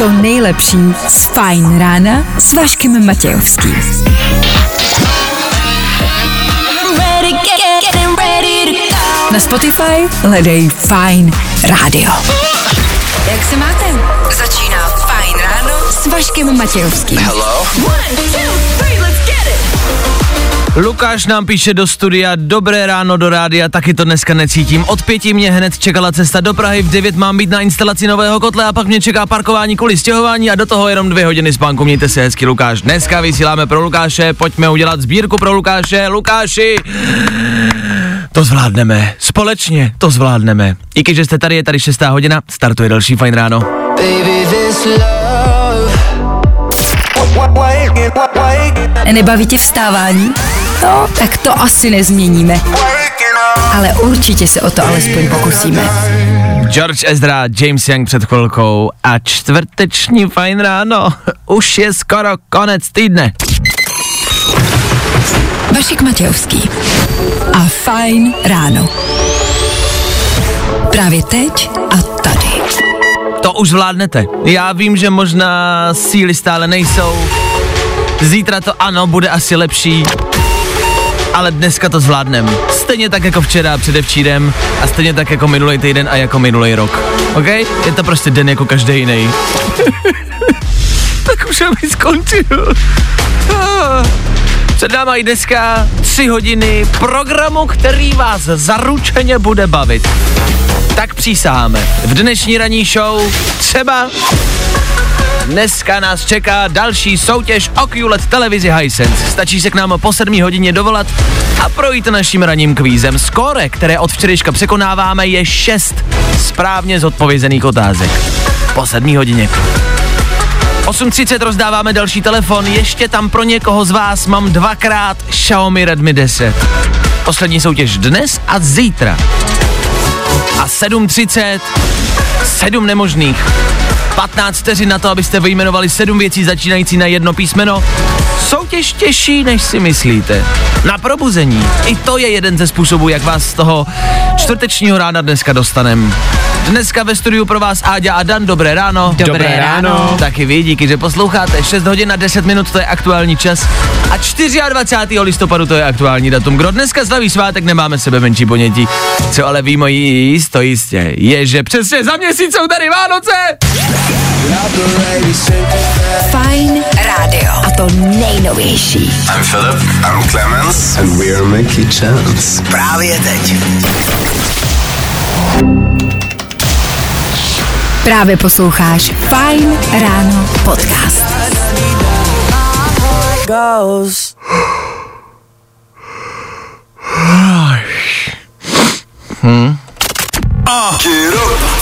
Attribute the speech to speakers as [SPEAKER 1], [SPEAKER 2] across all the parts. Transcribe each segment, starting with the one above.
[SPEAKER 1] to
[SPEAKER 2] nejlepší z Fajn rána s Vaškem Matějovským. Na Spotify hledej Fajn rádio. Jak se máte? Začíná Fajn ráno s Vaškem Matějovským.
[SPEAKER 1] One, two,
[SPEAKER 3] Lukáš nám píše do studia, dobré ráno do rádia, taky to dneska necítím. Od pěti mě hned čekala cesta do Prahy, v 9 mám být na instalaci nového kotle a pak mě čeká parkování kvůli stěhování a do toho jenom dvě hodiny spánku. Mějte se hezky, Lukáš. Dneska vysíláme pro Lukáše, pojďme udělat sbírku pro Lukáše. Lukáši, to zvládneme. Společně to zvládneme. I když jste tady, je tady 6. hodina, startuje další fajn ráno.
[SPEAKER 2] Nebaví tě vstávání? No, tak to asi nezměníme. Ale určitě se o to alespoň pokusíme.
[SPEAKER 3] George Ezra, James Young před chvilkou a čtvrteční fajn ráno. Už je skoro konec týdne.
[SPEAKER 2] Vašek Matějovský a Fajn ráno. Právě teď a tady.
[SPEAKER 3] To už zvládnete. Já vím, že možná síly stále nejsou. Zítra to ano, bude asi lepší. Ale dneska to zvládnem. Stejně tak jako včera, předevčírem a stejně tak jako minulý týden a jako minulý rok. OK? Je to prostě den jako každý jiný. tak už aby skončil. Ah. Před náma i dneska tři hodiny programu, který vás zaručeně bude bavit. Tak přísáháme. V dnešní ranní show třeba Dneska nás čeká další soutěž o QLED televizi Hisense. Stačí se k nám po 7 hodině dovolat a projít naším ranním kvízem. Skóre, které od včerejška překonáváme, je 6 správně zodpovězených otázek. Po 7 hodině. 8.30 rozdáváme další telefon, ještě tam pro někoho z vás mám dvakrát Xiaomi Redmi 10. Poslední soutěž dnes a zítra. A 7.30, 7 nemožných. 15 vteřin na to, abyste vyjmenovali 7 věcí začínající na jedno písmeno. Soutěž těžší, než si myslíte. Na probuzení. I to je jeden ze způsobů, jak vás z toho čtvrtečního rána dneska dostanem. Dneska ve studiu pro vás Áďa a Dan, dobré ráno.
[SPEAKER 2] Dobré ráno.
[SPEAKER 3] Taky vy, díky, že posloucháte. 6 hodin a 10 minut, to je aktuální čas. A 24. listopadu to je aktuální datum. Kdo dneska slaví svátek, nemáme sebe menší ponětí. Co ale ví moji jisto jistě, je, že přesně za měsíc jsou tady Vánoce.
[SPEAKER 2] Fajn rádio. A to nejnovější.
[SPEAKER 4] I'm Philip. I'm Clemens. And we're Mickey Chance. Právě teď.
[SPEAKER 2] Právě posloucháš Fajn ráno podcast.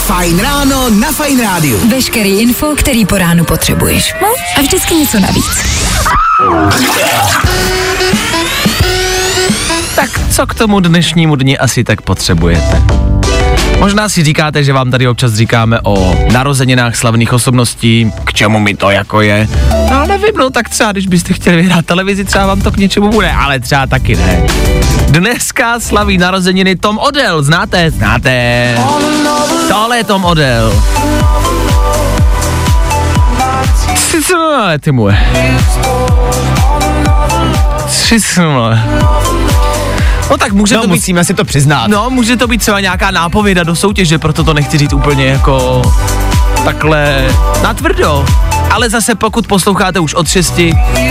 [SPEAKER 5] Fajn ráno na Fajn rádiu.
[SPEAKER 2] Veškerý info, který po ránu potřebuješ. No a vždycky něco navíc.
[SPEAKER 3] Tak co k tomu dnešnímu dni asi tak potřebujete? Možná si říkáte, že vám tady občas říkáme o narozeninách slavných osobností, k čemu mi to jako je. No nevím, no tak třeba, když byste chtěli vyhrát televizi, třeba vám to k něčemu bude, ale třeba taky ne. Dneska slaví narozeniny Tom Odell, znáte? Znáte. Tohle je Tom Odell. Ty moje. Tři. No tak může
[SPEAKER 6] No,
[SPEAKER 3] to být
[SPEAKER 6] musíme si to přiznat.
[SPEAKER 3] No, může to být třeba nějaká nápověda do soutěže, proto to nechci říct úplně jako takhle natvrdo. Ale zase pokud posloucháte už od 6,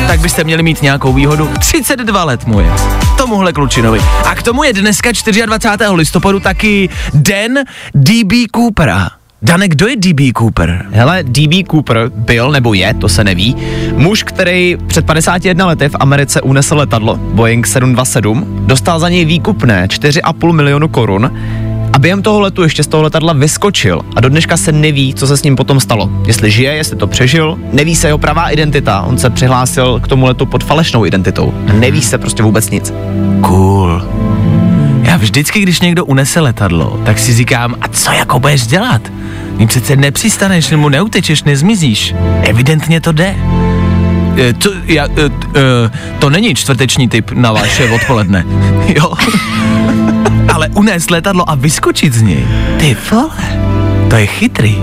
[SPEAKER 3] tak byste měli mít nějakou výhodu. 32 let mu je. Tomuhle klučinovi. A k tomu je dneska 24. listopadu taky den DB Coopera. Dane, kdo je DB Cooper?
[SPEAKER 6] Hele, DB Cooper byl, nebo je, to se neví, muž, který před 51 lety v Americe unesl letadlo Boeing 727, dostal za něj výkupné 4,5 milionu korun a během toho letu ještě z toho letadla vyskočil a do dneška se neví, co se s ním potom stalo. Jestli žije, jestli to přežil, neví se jeho pravá identita, on se přihlásil k tomu letu pod falešnou identitou. Neví se prostě vůbec nic.
[SPEAKER 3] Cool. Vždycky, když někdo unese letadlo, tak si říkám, a co jako budeš dělat? Ní přece nepřistaneš, mu neutečeš, nezmizíš. Evidentně to jde. E, to, já, e, e, to není čtvrteční typ na vaše odpoledne. Jo. Ale unést letadlo a vyskočit z něj, ty vole, to je chytrý.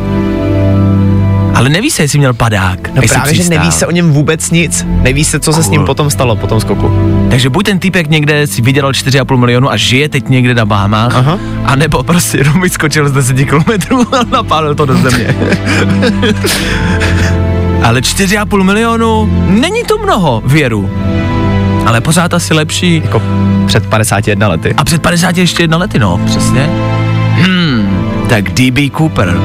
[SPEAKER 3] Ale neví se, jestli měl padák.
[SPEAKER 6] No právě, že
[SPEAKER 3] přistál.
[SPEAKER 6] neví se o něm vůbec nic. Neví se, co se s ním
[SPEAKER 3] Cool.
[SPEAKER 6] potom stalo po tom skoku.
[SPEAKER 3] Takže buď ten týpek někde si vydělal 4,5 milionu a žije teď někde na Bahamách,
[SPEAKER 6] Aha.
[SPEAKER 3] a nebo prostě jenom vyskočil z 10 kilometrů a napálil to do země. Ale 4,5 milionu není to mnoho, věru. Ale pořád asi lepší.
[SPEAKER 6] Jako před 51 lety.
[SPEAKER 3] A před 50 ještě jedna lety, no, přesně. Hmm, tak DB Cooper.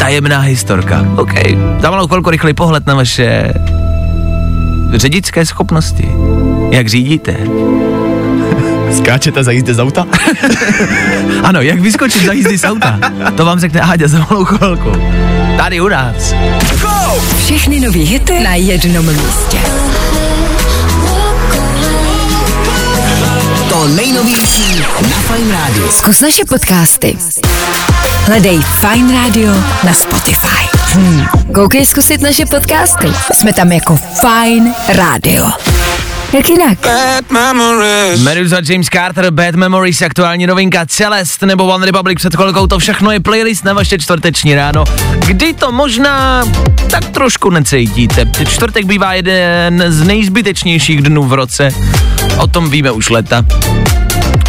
[SPEAKER 3] Tajemná historka. OK, za malou chvilku rychlý pohled na vaše řidičské schopnosti. Jak řídíte?
[SPEAKER 6] Skáčete za jízdy z auta?
[SPEAKER 3] Ano, jak vyskočit za jízdy z auta? To vám řekne Áďa za malou chvilku. Tady u nás.
[SPEAKER 2] Všechny nový hity na jednom místě.
[SPEAKER 5] To nejnovější na Fine Radio.
[SPEAKER 2] Zkus naše podcasty. Hledej Fine Radio na Spotify. Hmm. Koukej zkusit naše podcasty. Jsme tam jako Fine Radio. Jak jinak?
[SPEAKER 3] Medusa, James Carter, Bad Memories, aktuální novinka Celest nebo One Republic před chvilkou, to všechno je playlist na vaše čtvrteční ráno, kdy to možná tak trošku necítíte. Čtvrtek bývá jeden z nejzbytečnějších dnů v roce, o tom víme už leta.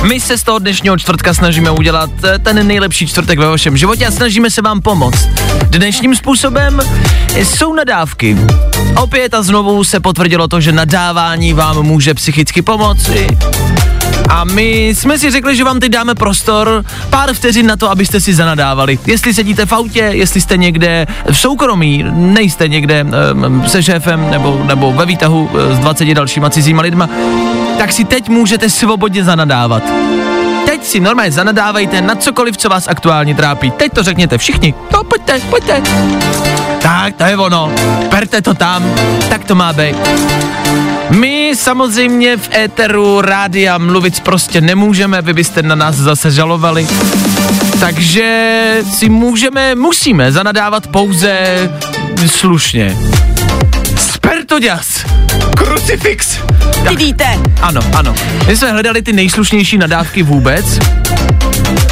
[SPEAKER 3] My se z toho dnešního čtvrtka snažíme udělat eh, ten nejlepší čtvrtek ve vašem životě a snažíme se vám pomoct. Dnešním způsobem jsou nadávky. Opět a znovu se potvrdilo to, že nadávání vám může psychicky pomoci. A my jsme si řekli, že vám teď dáme prostor, pár vteřin na to, abyste si zanadávali. Jestli sedíte v autě, jestli jste někde v soukromí, nejste někde um, se šéfem nebo, nebo ve výtahu eh, s 20 dalšíma cizíma lidma, tak si teď můžete svobodně zanadávat. Teď si normálně zanadávejte na cokoliv, co vás aktuálně trápí. Teď to řekněte všichni. No, pojďte, pojďte. Tak, to je ono. Perte to tam. Tak to má být. My samozřejmě v éteru rádia mluvit prostě nemůžeme, vy byste na nás zase žalovali. Takže si můžeme, musíme zanadávat pouze slušně. Spertoďas! Krucifix!
[SPEAKER 7] Ty víte,
[SPEAKER 3] Ano, ano. My jsme hledali ty nejslušnější nadávky vůbec.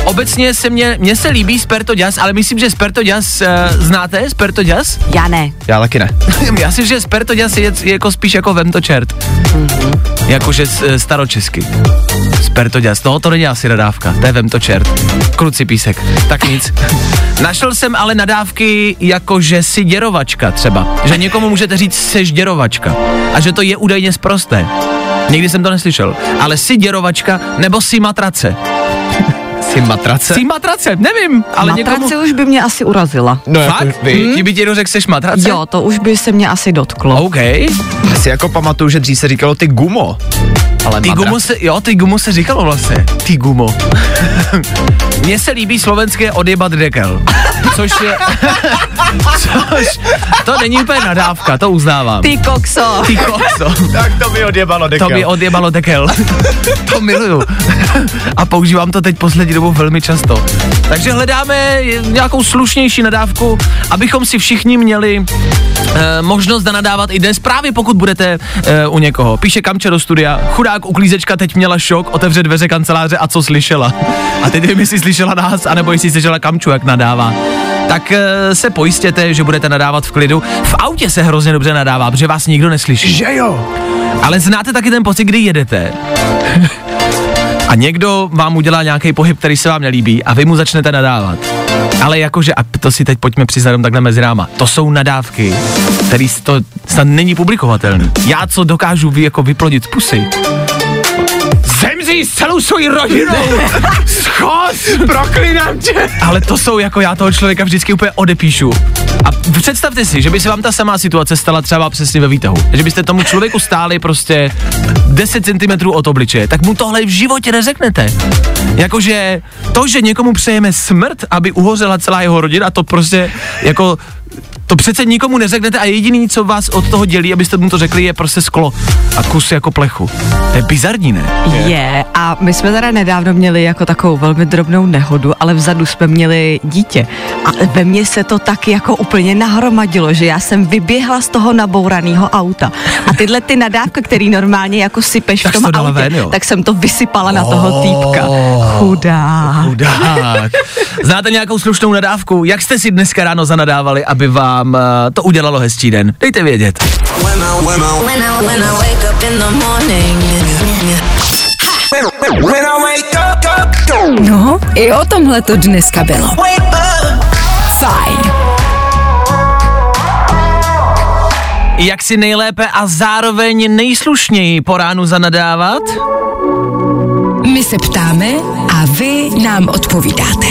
[SPEAKER 3] Obecně se mě, mně se líbí Sperto Jazz, ale myslím, že Sperto Jazz, uh, znáte Sperto Jazz?
[SPEAKER 7] já ne.
[SPEAKER 6] Já taky ne.
[SPEAKER 3] Já si, že Sperto Jazz je, je jako spíš jako Vem to čert. Mm-hmm. Jakože s- staročesky. Sperto Jazz, no to není asi nadávka, to je Vem to čert. Kluci písek, tak nic. Našel jsem ale nadávky jakože si děrovačka třeba. Že někomu můžete říct seš děrovačka. A že to je údajně sprosté. Nikdy jsem to neslyšel. Ale si děrovačka nebo si matrace.
[SPEAKER 6] Jsi matrace?
[SPEAKER 3] Si matrace, nevím, ale
[SPEAKER 7] Matrace
[SPEAKER 3] někomu...
[SPEAKER 7] už by mě asi urazila.
[SPEAKER 6] No
[SPEAKER 3] Fakt?
[SPEAKER 6] jako vy?
[SPEAKER 3] Hm? Ti by ti někdo řekl, seš matrace?
[SPEAKER 7] Jo, to už by se mě asi dotklo.
[SPEAKER 3] OK.
[SPEAKER 6] Já si jako pamatuju, že dřív se říkalo ty gumo. Ale
[SPEAKER 3] Ty
[SPEAKER 6] madra-
[SPEAKER 3] gumo se, jo, ty gumo se říkalo vlastně. Ty gumo. Mně se líbí slovenské odjebat dekel. Což je, což, to není úplně nadávka, to uznávám.
[SPEAKER 7] Ty kokso.
[SPEAKER 3] Ty kokso.
[SPEAKER 6] Tak to by odjebalo dekel.
[SPEAKER 3] To by odjebalo dekel. to miluju. A používám to teď poslední dobou velmi často. Takže hledáme nějakou slušnější nadávku, abychom si všichni měli e, možnost nadávat i dnes, právě pokud budete e, u někoho. Píše Kamče do studia, chudák uklízečka teď měla šok, otevře dveře kanceláře a co slyšela. A teď nevím, jestli slyšela nás, anebo jestli slyšela Kamču, jak nadává. Tak e, se pojistěte, že budete nadávat v klidu. V autě se hrozně dobře nadává, protože vás nikdo neslyší.
[SPEAKER 6] Že jo?
[SPEAKER 3] Ale znáte taky ten pocit, kdy jedete a někdo vám udělá nějaký pohyb, který se vám nelíbí a vy mu začnete nadávat. Ale jakože, a to si teď pojďme přiznat takhle mezi náma, to jsou nadávky, který to snad není publikovatelný. Já co dokážu vy jako vyplodit z pusy. Zemří s celou svojí rodinou! Schos! Proklinám tě! Ale to jsou jako já toho člověka vždycky úplně odepíšu. A představte si, že by se vám ta samá situace stala třeba přesně ve výtahu. Že byste tomu člověku stáli prostě 10 cm od obličeje, tak mu tohle v životě neřeknete. Jakože to, že někomu přejeme smrt, aby uhořela celá jeho rodina, to prostě jako to přece nikomu neřeknete a jediný, co vás od toho dělí, abyste mu to řekli, je prostě sklo a kus jako plechu. To je bizarní, ne?
[SPEAKER 7] Je, a my jsme teda nedávno měli jako takovou velmi drobnou nehodu, ale vzadu jsme měli dítě. A ve mně se to tak jako úplně nahromadilo, že já jsem vyběhla z toho nabouraného auta. A tyhle ty nadávky, který normálně jako sypeš
[SPEAKER 3] Tak
[SPEAKER 7] v tom
[SPEAKER 3] to
[SPEAKER 7] autě,
[SPEAKER 3] ven, jo?
[SPEAKER 7] tak jsem to vysypala na toho týpka. Chudá.
[SPEAKER 3] Chudák. Znáte nějakou slušnou nadávku? Jak jste si dneska ráno zanadávali, aby vám uh, to udělalo hezčí den? Dejte vědět.
[SPEAKER 1] When I, when I the morning.
[SPEAKER 2] No, i o tomhle to dneska bylo. Fajn.
[SPEAKER 3] Jak si nejlépe a zároveň nejslušněji po ránu zanadávat?
[SPEAKER 2] My se ptáme a vy nám odpovídáte.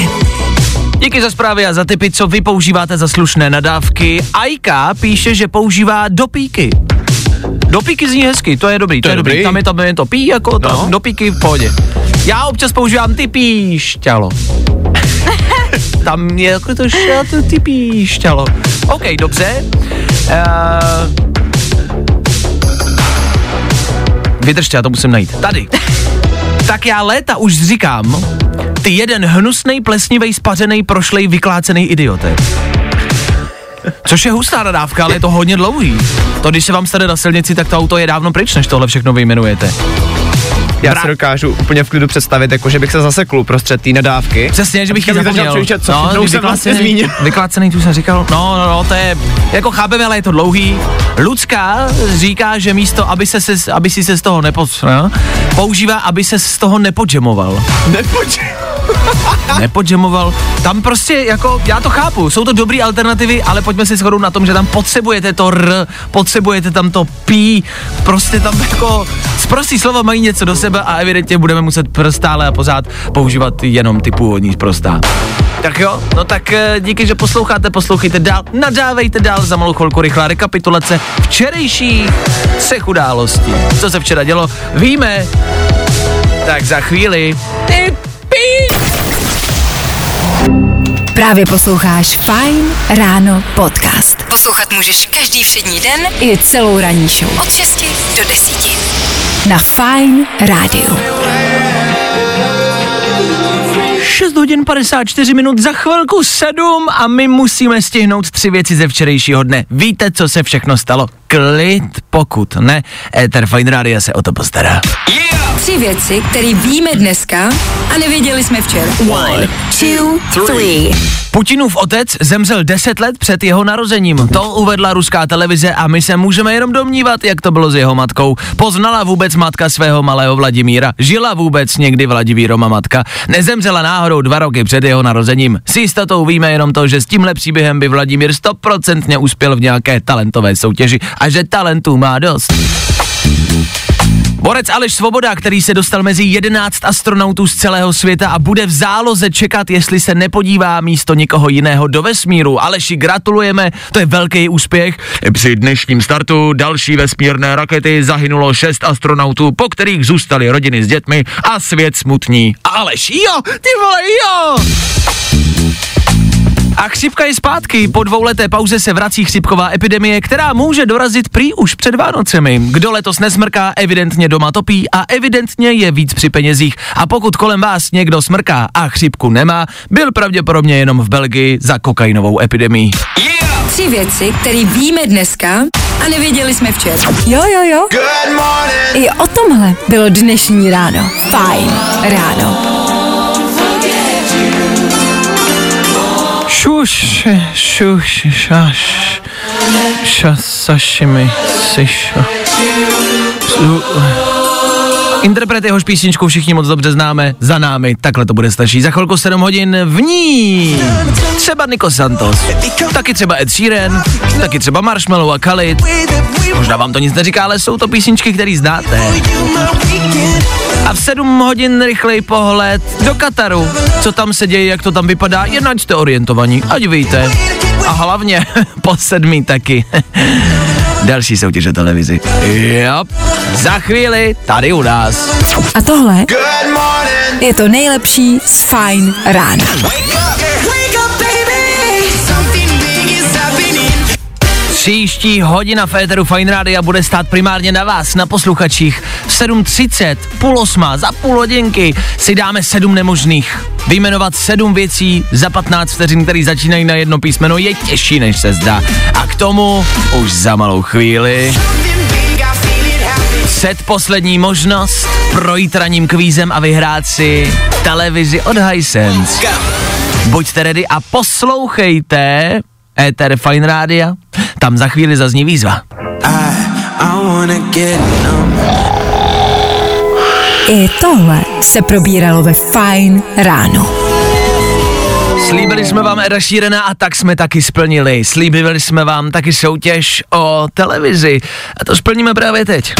[SPEAKER 3] Díky za zprávy a za tipy, co vy používáte za slušné nadávky. Ajka píše, že používá dopíky. Dopíky zní hezky, to je dobrý, to,
[SPEAKER 6] To
[SPEAKER 3] je dobrý.
[SPEAKER 6] dobrý.
[SPEAKER 3] Tam je tam je to pí, jako to,
[SPEAKER 6] No.
[SPEAKER 3] dopíky v pohodě. Já občas používám ty píšťalo. tam je jako to šato ty píšťalo. OK, dobře. Uh, vydržte, já to musím najít. Tady. tak já léta už říkám, ty jeden hnusnej, plesnivej, spařenej, prošlej, vyklácený idiote. Což je hustá nadávka, ale je to hodně dlouhý. To, když se vám stane na silnici, tak to auto je dávno pryč, než tohle všechno vyjmenujete.
[SPEAKER 6] Já
[SPEAKER 3] Bra-
[SPEAKER 6] si dokážu úplně v klidu představit, jako že bych se zasekl prostřed té nadávky.
[SPEAKER 3] Přesně, že bych ji zapomněl.
[SPEAKER 6] přemýšlet, co všechno jsem vlastně
[SPEAKER 3] vyklácený-
[SPEAKER 6] zmínil.
[SPEAKER 3] Vyklácený, tu jsem říkal. No, no, no, to je, jako chápeme, ale je to dlouhý. Ludská říká, že místo, aby, se, se, aby si se z toho nepo, no, používá, aby se z toho nepodžemoval.
[SPEAKER 6] Nepoč.
[SPEAKER 3] Nepodžemoval. Tam prostě jako, já to chápu, jsou to dobré alternativy, ale pojďme si shodnout na tom, že tam potřebujete to r, potřebujete tam to pí, prostě tam jako sprostý slova mají něco do sebe a evidentně budeme muset pr- stále a pořád používat jenom ty původní prostá. Tak jo, no tak eh, díky, že posloucháte, poslouchejte dál, nadávejte dál za malou chvilku rychlá rekapitulace včerejší třech událostí. Co se včera dělo, víme, tak za chvíli. Ty
[SPEAKER 2] Právě posloucháš Fine Ráno podcast. Poslouchat můžeš každý všední den i celou ranní show. Od 6 do 10. Na Fine Radio.
[SPEAKER 3] 6 hodin 54 minut, za chvilku 7 a my musíme stihnout tři věci ze včerejšího dne. Víte, co se všechno stalo? Klid, pokud ne, Ether Fine Radio se o to postará.
[SPEAKER 2] Tři věci, které víme dneska a nevěděli jsme včera. One, two, three.
[SPEAKER 3] Putinův otec zemřel 10 let před jeho narozením. To uvedla ruská televize a my se můžeme jenom domnívat, jak to bylo s jeho matkou. Poznala vůbec matka svého malého Vladimíra? Žila vůbec někdy Vladimíroma matka? Nezemřela náhodou dva roky před jeho narozením? S jistotou víme jenom to, že s tímhle příběhem by Vladimír stoprocentně uspěl v nějaké talentové soutěži a že talentů má dost. Borec Aleš Svoboda, který se dostal mezi 11 astronautů z celého světa a bude v záloze čekat, jestli se nepodívá místo někoho jiného do vesmíru. Aleši, gratulujeme, to je velký úspěch. Při dnešním startu další vesmírné rakety zahynulo šest astronautů, po kterých zůstaly rodiny s dětmi a svět smutní. Aleš, jo, ty vole, jo! A chřipka je zpátky. Po dvouleté pauze se vrací chřipková epidemie, která může dorazit prý už před Vánocemi. Kdo letos nesmrká, evidentně doma topí a evidentně je víc při penězích. A pokud kolem vás někdo smrká a chřipku nemá, byl pravděpodobně jenom v Belgii za kokainovou epidemii.
[SPEAKER 2] Tři věci, které víme dneska a nevěděli jsme včera. Jo, jo, jo. I o tomhle bylo dnešní ráno. Fajn ráno.
[SPEAKER 3] Šuš, šuš, šaš, šas, sashimi, sišo. Interpret jehož písničku všichni moc dobře známe, za námi, takhle to bude stačí. Za chvilku 7 hodin v ní. Třeba Nico Santos, taky třeba Ed Sheeran, taky třeba Marshmallow a Khalid. Možná vám to nic neříká, ale jsou to písničky, které znáte. A v 7 hodin rychlej pohled do Kataru. Co tam se děje, jak to tam vypadá, jen ať jste orientovaní, ať víte. A hlavně po sedmý taky. Další soutěž o televizi. Jo, za chvíli tady u nás.
[SPEAKER 2] A tohle je to nejlepší z Fajn rána.
[SPEAKER 3] Příští hodina Féteru Fine Rádia bude stát primárně na vás, na posluchačích. V 7.30, půl osma, za půl hodinky si dáme sedm nemožných. Vyjmenovat sedm věcí za 15 vteřin, které začínají na jedno písmeno, je těžší, než se zdá. A k tomu už za malou chvíli před poslední možnost projít raním kvízem a vyhrát si televizi od Hisense. Buďte ready a poslouchejte Ether Fine Rádia. Tam za chvíli zazní výzva.
[SPEAKER 2] I tohle se probíralo ve Fine ráno.
[SPEAKER 3] Slíbili jsme vám Eda Sheerana a tak jsme taky splnili. Slíbili jsme vám taky soutěž o televizi a to splníme právě teď.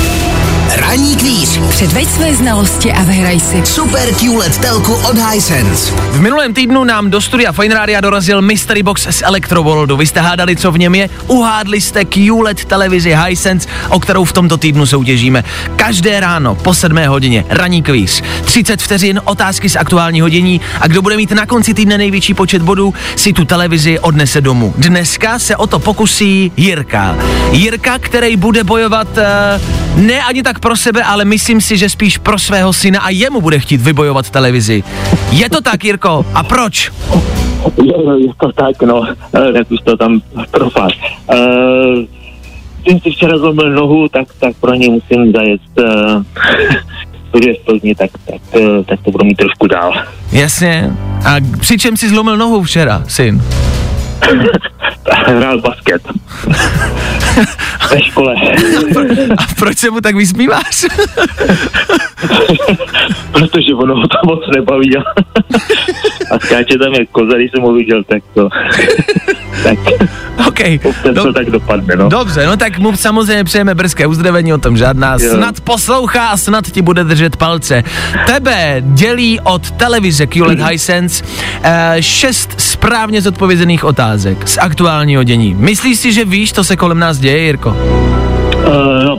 [SPEAKER 5] Ranní kvíz.
[SPEAKER 2] Předveď své znalosti a vyhraj si
[SPEAKER 5] Super QLED telku od Hisense.
[SPEAKER 3] V minulém týdnu nám do studia Fine Rádia dorazil Mystery Box z Electroworldu. Vy jste hádali, co v něm je, uhádli jste QLED televizi Hisense, o kterou v tomto týdnu soutěžíme. Každé ráno po 7 hodině ranní kvíz. 30 vteřin otázky z aktuální hodění a kdo bude mít na konci týdne největší počet bodů, si tu televizi odnese domů. Dneska se o to pokusí Jirka. Jirka, který bude bojovat uh, ne ani tak pro sebe, ale myslím si, že spíš pro svého syna a jemu bude chtít vybojovat televizi. Je to tak, Jirko? A proč?
[SPEAKER 8] Jo, je to tak, no, eh, jak už to tam profát. Uh, jsem si včera zlomil nohu, tak, tak pro ně musím zajet uh, studia z Plzni, tak, tak, uh, tak to budu mít trošku dál.
[SPEAKER 3] Jasně. A při čem si zlomil nohu včera, syn?
[SPEAKER 8] Hrál basket. Ve škole.
[SPEAKER 3] A proč se mu tak vysmíváš?
[SPEAKER 8] Protože ono ho to moc nebaví. A, a skáče tam jak koza, když jsem ho viděl, tak to... tak
[SPEAKER 3] OK.
[SPEAKER 8] občas
[SPEAKER 3] No,
[SPEAKER 8] to tak dopadne, no.
[SPEAKER 3] Dobře, no tak mu samozřejmě přejeme brzké uzdravení, o tom žádná.
[SPEAKER 8] Jo.
[SPEAKER 3] Snad poslouchá a snad ti bude držet palce. Tebe dělí od televize QLED Hisense eh, šest správně zodpovězených otázek z aktuálního dění. Myslíš si, že víš, co se kolem nás děje, Jirko?
[SPEAKER 8] Uh, no,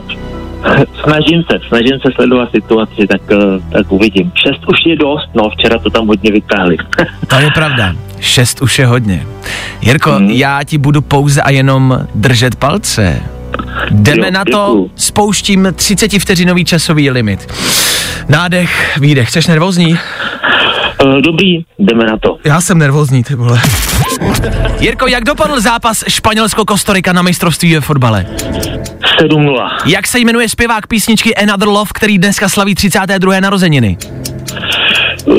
[SPEAKER 8] snažím se, snažím se sledovat situaci, tak, uh, tak uvidím. Šest už je dost, no, včera to tam hodně vytáhli.
[SPEAKER 3] To je pravda. Šest už je hodně. Jirko,
[SPEAKER 8] Mhm.
[SPEAKER 3] já ti budu pouze a jenom držet palce. Jdeme
[SPEAKER 8] Jo,
[SPEAKER 3] na to,
[SPEAKER 8] děkuju.
[SPEAKER 3] spouštím 30 vteřinový časový limit. Nádech, výdech. Chceš nervózní?
[SPEAKER 8] uh, dobrý, jdeme na to.
[SPEAKER 3] Já jsem nervózní, ty vole. Jirko, jak dopadl zápas Španělsko-Kostorika na mistrovství ve fotbale?
[SPEAKER 8] 7-0.
[SPEAKER 3] Jak se jmenuje zpěvák písničky Another Love, který dneska slaví 32. narozeniny?
[SPEAKER 8] Uh,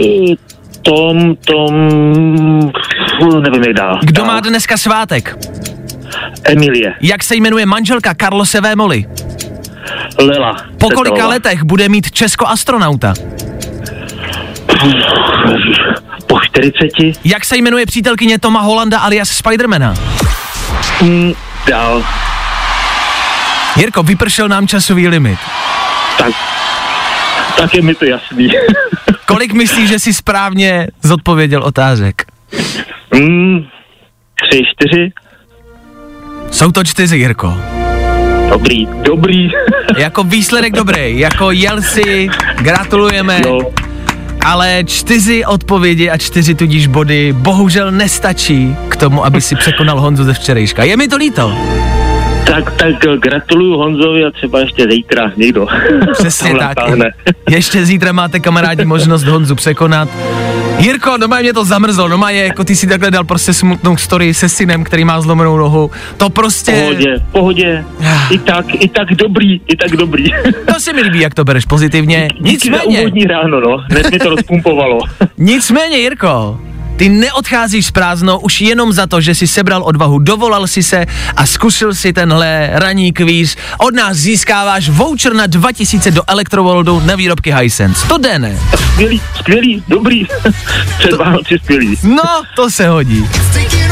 [SPEAKER 8] Tom, Tom, nevím jak dál.
[SPEAKER 3] Kdo
[SPEAKER 8] dál.
[SPEAKER 3] má dneska svátek?
[SPEAKER 8] Emilie,
[SPEAKER 3] Jak se jmenuje manželka Carlose Vémoli?
[SPEAKER 8] Lela.
[SPEAKER 3] Po kolika letech bude mít Česko astronauta?
[SPEAKER 8] Po 40.
[SPEAKER 3] Jak se jmenuje přítelkyně Toma Holanda alias Spidermana?
[SPEAKER 8] Mm, dál.
[SPEAKER 3] Jirko, vypršel nám časový limit.
[SPEAKER 8] Tak, tak je mi to jasný.
[SPEAKER 3] Kolik myslíš, že si správně zodpověděl otázek?
[SPEAKER 8] mm, tři, čtyři.
[SPEAKER 3] Jsou to čtyři, Jirko.
[SPEAKER 8] Dobrý, dobrý.
[SPEAKER 3] Jako výsledek dobrý, jako jel si, gratulujeme,
[SPEAKER 8] jo,
[SPEAKER 3] ale čtyři odpovědi a čtyři tudíž body bohužel nestačí k tomu, aby si překonal Honzu ze včerejška. Je mi to líto.
[SPEAKER 8] Tak, tak eh, gratuluju Honzovi a třeba ještě zítra někdo.
[SPEAKER 3] Přesně tak.
[SPEAKER 8] natáhne.
[SPEAKER 3] Ještě zítra máte kamarádi možnost Honzu překonat. Jirko, doma mě to zamrzlo, doma je, jako ty si takhle dal prostě smutnou story se synem, který má zlomenou nohu. To prostě,
[SPEAKER 8] Pohodě, pohodě. I tak, i tak dobrý, i tak dobrý.
[SPEAKER 3] to se mi líbí, jak to bereš pozitivně.
[SPEAKER 8] Díky za
[SPEAKER 3] Nicméně,
[SPEAKER 8] úvodní ráno, no. Hned mi to rozpumpovalo.
[SPEAKER 3] nicméně, Jirko, ty neodcházíš z prázdno už jenom za to, že si sebral odvahu, dovolal si se a zkusil si tenhle ranní kvíz. Od nás získáváš voucher na 2000 do Electroworldu na výrobky Hisense. To jde ne?
[SPEAKER 8] Skvělý, skvělý, dobrý. Před Vánoci skvělý.
[SPEAKER 3] No, to se hodí.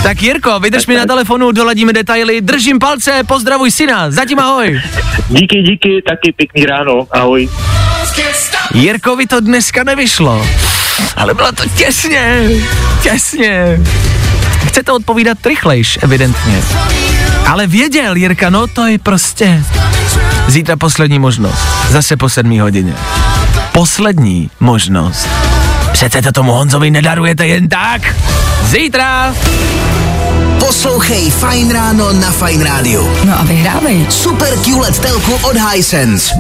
[SPEAKER 3] Tak Jirko, vydrž mi na telefonu, doladíme detaily, držím palce, pozdravuj syna, zatím ahoj.
[SPEAKER 8] Díky, díky, taky pěkný ráno. Ahoj.
[SPEAKER 3] Jirkovi to dneska nevyšlo, ale bylo to těsně, těsně. Chcete odpovídat rychlejš, evidentně. Ale věděl, Jirka, no to je prostě. Zítra poslední možnost, zase po sedmí hodině. Poslední možnost. Přece to tomu Honzovi nedarujete jen tak. Zítra
[SPEAKER 5] Poslouchej Fine Ráno na Fine Radio.
[SPEAKER 2] No a vyhrávej.
[SPEAKER 5] Super QLED telku od Hisense.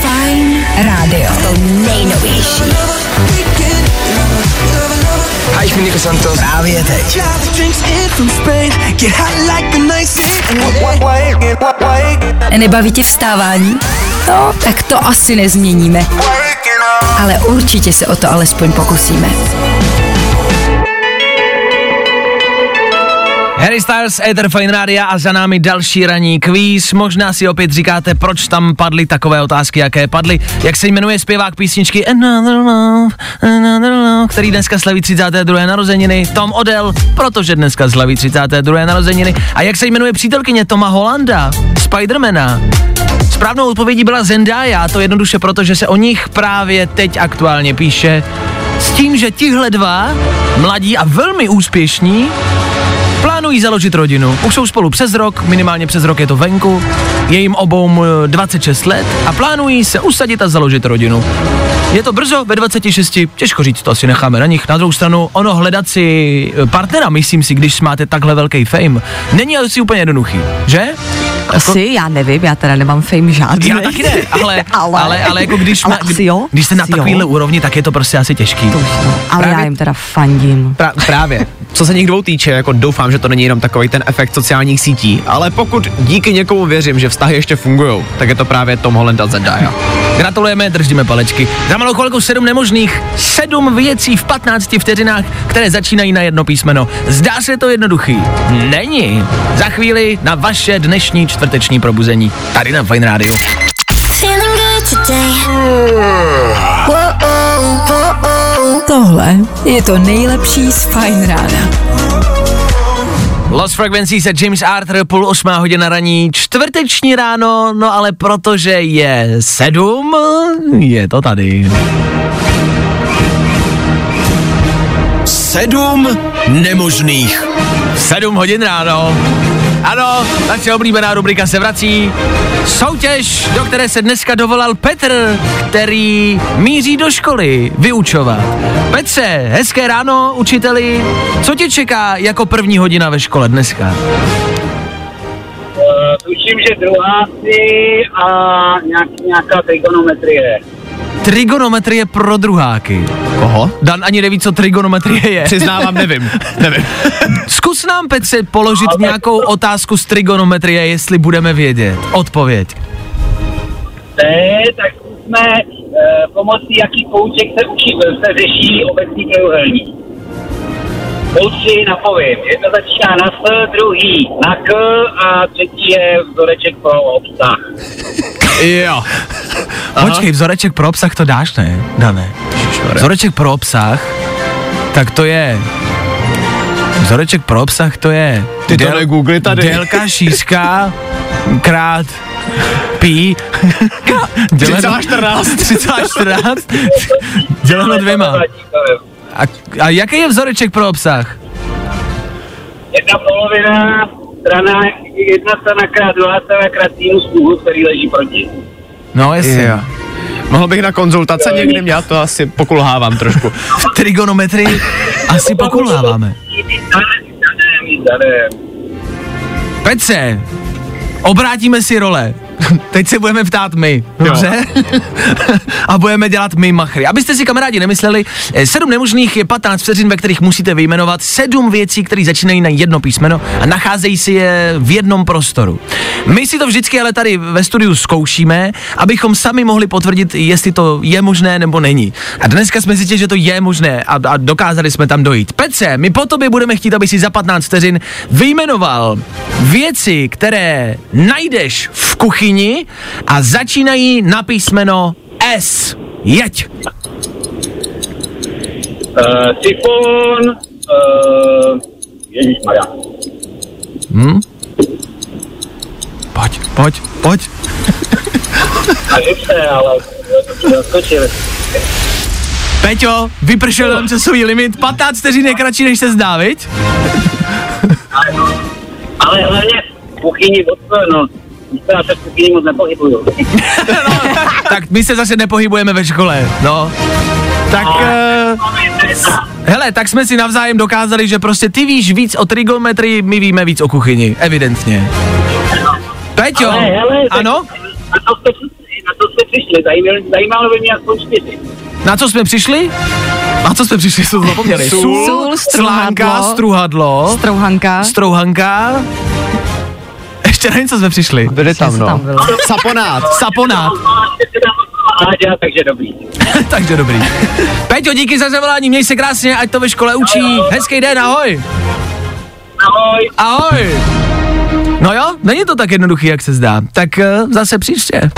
[SPEAKER 2] Fajn rádio. To nejnovější.
[SPEAKER 5] Hi, ich bin Nico Santos. Právě teď.
[SPEAKER 2] Nebaví tě vstávání? No, tak to asi nezměníme. Ale určitě se o to alespoň pokusíme.
[SPEAKER 3] Harry Styles, Ether Fine Radio a za námi další ranní kvíz. Možná si opět říkáte, proč tam padly takové otázky, jaké padly. Jak se jmenuje zpěvák písničky Another Love, Another Love, který dneska slaví 32. narozeniny, Tom Odell, protože dneska slaví 32. narozeniny. A jak se jmenuje přítelkyně Toma Hollanda, Spidermana, Správnou odpovědí byla Zendaya, a to jednoduše proto, že se o nich právě teď aktuálně píše. S tím, že tihle dva, mladí a velmi úspěšní, Plánují založit rodinu. Už jsou spolu přes rok, minimálně přes rok je to venku. Je jim obou eh, 26 let a plánují se usadit a založit rodinu. Je to brzo, ve 26, těžko říct, to asi necháme na nich. Na druhou stranu, ono hledat si eh, partnera, myslím si, když máte takhle velký fame, není asi úplně jednoduchý, že?
[SPEAKER 7] Asi, já nevím, já teda nemám fame žádný.
[SPEAKER 3] Já taky ne, ale, ale, ale, ale jako když,
[SPEAKER 7] ale
[SPEAKER 3] má,
[SPEAKER 7] asi jo,
[SPEAKER 3] když jste na takovýhle úrovni, tak je to prostě asi těžký.
[SPEAKER 7] To už no. Ale
[SPEAKER 6] Právě-
[SPEAKER 7] já jim teda fandím.
[SPEAKER 6] Pra, právě. Co se nich dvou týče, jako doufám, že to není jenom takový ten efekt sociálních sítí, ale pokud díky někomu věřím, že vztahy ještě fungují, tak je to právě Tom Holland a Zendaya.
[SPEAKER 3] Gratulujeme, držíme palečky. Za malou chvilku sedm nemožných, sedm věcí v 15 vteřinách, které začínají na jedno písmeno. Zdá se to jednoduchý? Není. Za chvíli na vaše dnešní čtvrteční probuzení. Tady na Fine Radio.
[SPEAKER 2] Tohle je to nejlepší z Fajn rána.
[SPEAKER 3] Lost Frequencies a James Arthur, půl osmá hodina raní, čtvrteční ráno, no ale protože je sedm, je to tady.
[SPEAKER 5] Sedm nemožných.
[SPEAKER 3] 7 hodin ráno. Ano, naše oblíbená rubrika se vrací. Soutěž, do které se dneska dovolal Petr, který míří do školy vyučovat. Petře, hezké ráno, učiteli. Co tě čeká jako první hodina ve škole dneska?
[SPEAKER 8] Eh, tuším, že druháci a nějak, nějaká trigonometrie.
[SPEAKER 3] Trigonometrie pro druháky.
[SPEAKER 6] Koho?
[SPEAKER 3] Dan ani neví, co trigonometrie je.
[SPEAKER 6] Přiznávám, nevím. nevím.
[SPEAKER 3] Zkus nám, Petře, položit nějakou otázku z trigonometrie, jestli budeme vědět. Odpověď.
[SPEAKER 8] Ne, tak zkusme e, pomocí jaký pouček se, učí, se řeší obecný trojuhelník. Poučky napovím. Jedno začíná na S, druhý na K a třetí je vzoreček pro obsah.
[SPEAKER 6] Jo.
[SPEAKER 3] Počkej, vzoreček pro obsah to dáš, ne? Dané. Vzoreček pro obsah, tak to je... Vzoreček pro obsah to je...
[SPEAKER 6] Ty to negoogli tady.
[SPEAKER 3] Délka, šířka, krát pí. děleno-
[SPEAKER 6] 3,14.
[SPEAKER 3] 3,14. Děleno dvěma. A, a jaký je vzoreček pro obsah?
[SPEAKER 8] Jedna polovina, strana, jedna strana krát druhá strana krát sinus úhlu, který leží proti.
[SPEAKER 3] No, jestli.
[SPEAKER 6] Jo. Mohl bych na konzultace někdy, já to asi pokulhávám trošku.
[SPEAKER 3] V trigonometrii asi pokulháváme. Petře, obrátíme si role. Teď se budeme ptát my, dobře? a budeme dělat my machry. Abyste si kamarádi nemysleli, eh, sedm nemožných je 15 vteřin, ve kterých musíte vyjmenovat sedm věcí, které začínají na jedno písmeno a nacházejí si je v jednom prostoru. My si to vždycky ale tady ve studiu zkoušíme, abychom sami mohli potvrdit, jestli to je možné nebo není. A dneska jsme zjistili, že to je možné a, a dokázali jsme tam dojít. Petře, my po tobě budeme chtít, aby si za 15 vteřin vyjmenoval věci, které najdeš v kuchyni a začínají na písmeno S. Jeď.
[SPEAKER 8] Uh, uh, ježišmarja.
[SPEAKER 3] Hm? Pojď, pojď, pojď.
[SPEAKER 8] A žipse, ale zaskočili.
[SPEAKER 3] Peťo, vypršel nám časový limit, 15 vteřin je kratší, než se zdá, viď?
[SPEAKER 8] Ale hlavně v kuchyni od no, Já se v kuchyni moc nepohybuju.
[SPEAKER 3] Tak my se zase nepohybujeme ve škole, no. Tak, uh, hele, tak jsme si navzájem dokázali, že prostě ty víš víc o trigonometrii, my víme víc o kuchyni, evidentně. Peťo,
[SPEAKER 8] Ale, hele,
[SPEAKER 3] ano?
[SPEAKER 8] Na to jste, na to jste přišli, zajímalo, zajímalo by mě aspoň čtyři.
[SPEAKER 3] Na co jsme přišli? Na co jsme přišli, jsme zapomněli.
[SPEAKER 7] Sůl,
[SPEAKER 3] slánka,
[SPEAKER 7] struhadlo.
[SPEAKER 3] struhadlo,
[SPEAKER 7] Strouhanka.
[SPEAKER 3] strouhanka. Ještě na něco jsme přišli.
[SPEAKER 6] Byli tam, no.
[SPEAKER 7] tam?
[SPEAKER 6] Saponát.
[SPEAKER 3] Saponát.
[SPEAKER 8] Takže dobrý.
[SPEAKER 3] Takže dobrý. Peťo, díky za zavolání, měj se krásně, ať to ve škole učí. Hezký den, ahoj.
[SPEAKER 8] Ahoj.
[SPEAKER 3] Ahoj. No jo, není to tak jednoduchý, jak se zdá. Tak uh, zase příště.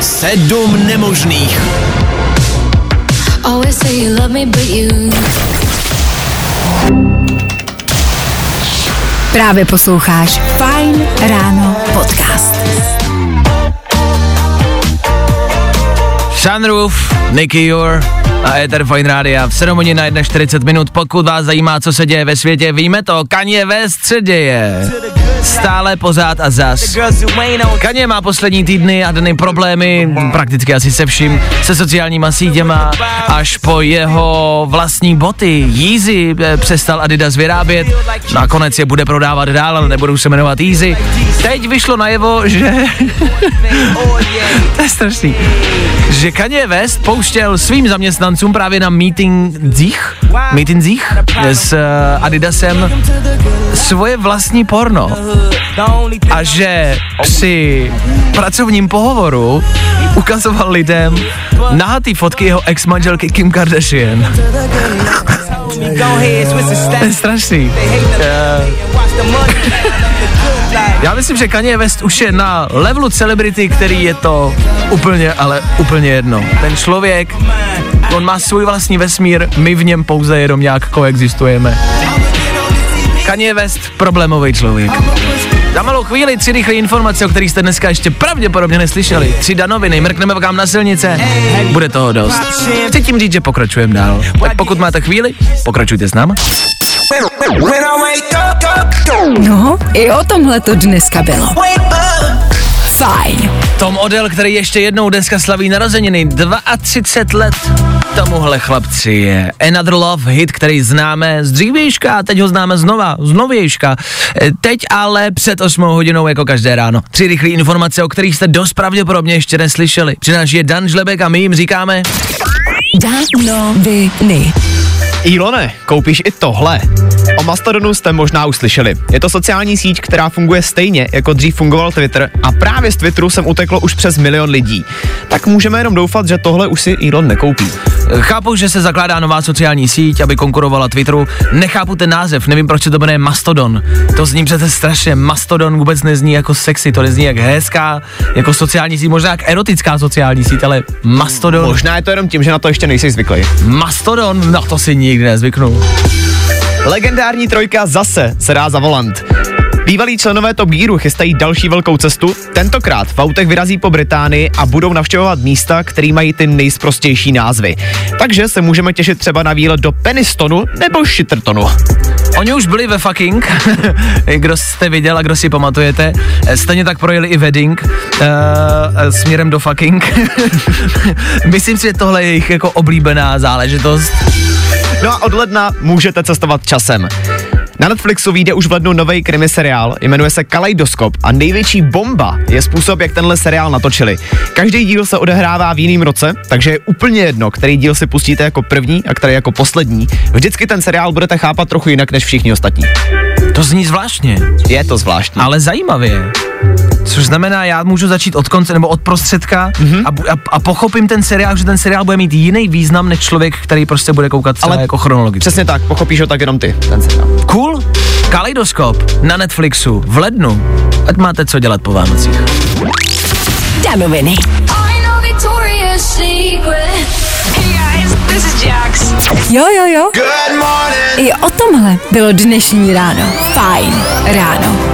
[SPEAKER 5] Sedm nemožných.
[SPEAKER 1] Always say you love me, but you.
[SPEAKER 2] Právě posloucháš Fine Ráno podcast.
[SPEAKER 3] Sunroof, Nicky Yor a Ether Fine Rádia v 7 hodin na 41 minut. Pokud vás zajímá, co se děje ve světě, víme to, Kanye West se děje. Stále pořád a zas. Kanye má poslední týdny a dny problémy, prakticky asi se vším, se sociálníma sítěma, až po jeho vlastní boty. Yeezy eh, přestal Adidas vyrábět, nakonec je bude prodávat dál, ale nebudou se jmenovat Yeezy. Teď vyšlo najevo, že... to je strašný. Že Kanye West pouštěl svým zaměstnancům právě na meetingzích, meetingzích s eh, Adidasem svoje vlastní porno. A že při pracovním pohovoru ukazoval lidem nahatý fotky jeho ex-manželky Kim Kardashian. to je strašný. Eh, Já myslím, že Kanye West už je na levelu celebrity, který je to úplně, ale úplně jedno. Ten člověk, on má svůj vlastní vesmír, my v něm pouze jenom nějak koexistujeme. Kanye West, problémový člověk. Za malou chvíli tři rychlé informace, o kterých jste dneska ještě pravděpodobně neslyšeli. Tři danoviny, mrkneme vám na silnice, bude toho dost. Chci tím říct, že pokračujeme dál. Tak pokud máte chvíli, pokračujte s náma.
[SPEAKER 2] No, i o tomhle to dneska bylo. Fajn.
[SPEAKER 3] Tom Odell, který ještě jednou dneska slaví narozeniny, 32 let tomuhle chlapci je Another Love hit, který známe z dřívějška a teď ho známe znova, z novějška. E, Teď ale před 8 hodinou jako každé ráno. Tři rychlé informace, o kterých jste dost pravděpodobně ještě neslyšeli. Přináší je Dan Žlebek a my jim říkáme
[SPEAKER 2] Danoviny.
[SPEAKER 6] Ilone, koupíš i tohle? O Mastodonu jste možná už slyšeli. Je to sociální síť, která funguje stejně, jako dřív fungoval Twitter a právě z Twitteru sem uteklo už přes milion lidí. Tak můžeme jenom doufat, že tohle už si Elon nekoupí.
[SPEAKER 3] Chápu, že se zakládá nová sociální síť, aby konkurovala Twitteru. Nechápu ten název, nevím, proč se to jmenuje Mastodon. To zní přece strašně. Mastodon vůbec nezní jako sexy, to nezní jak hezká, jako sociální síť, možná jak erotická sociální síť, ale Mastodon.
[SPEAKER 6] Možná je to jenom tím, že na to ještě nejsi zvyklý.
[SPEAKER 3] Mastodon, na to si nikdy nezvyknu.
[SPEAKER 6] Legendární trojka zase se dá za volant. Bývalí členové Top Gearu chystají další velkou cestu. Tentokrát v autech vyrazí po Británii a budou navštěvovat místa, které mají ty nejsprostější názvy. Takže se můžeme těšit třeba na výlet do Penistonu nebo Shittertonu.
[SPEAKER 3] Oni už byli ve fucking, kdo jste viděl a kdo si pamatujete. Eh, Stejně tak projeli i wedding uh, směrem do fucking. Myslím si, že tohle je jejich jako oblíbená záležitost.
[SPEAKER 6] No a od ledna můžete cestovat časem. Na Netflixu vyjde už v lednu nový krimi seriál, jmenuje se Kaleidoskop a největší bomba je způsob, jak tenhle seriál natočili. Každý díl se odehrává v jiném roce, takže je úplně jedno, který díl si pustíte jako první a který jako poslední. Vždycky ten seriál budete chápat trochu jinak než všichni ostatní.
[SPEAKER 3] To zní zvláštně,
[SPEAKER 6] Je to zvláštní.
[SPEAKER 3] ale zajímavě. Což znamená, já můžu začít od konce nebo od prostředka mm-hmm. a, bu- a, a pochopím ten seriál, že ten seriál bude mít jiný význam než člověk, který prostě bude koukat celé
[SPEAKER 6] Ale
[SPEAKER 3] jako chronologicky.
[SPEAKER 6] Přesně tak, pochopíš ho tak jenom ty, ten seriál.
[SPEAKER 3] Cool. Kaleidoskop na Netflixu v lednu. Ať máte co dělat po Vánocích.
[SPEAKER 2] Danoviny. Jo, jo, jo.
[SPEAKER 4] Good morning.
[SPEAKER 2] I o tomhle bylo dnešní ráno. Fajn ráno.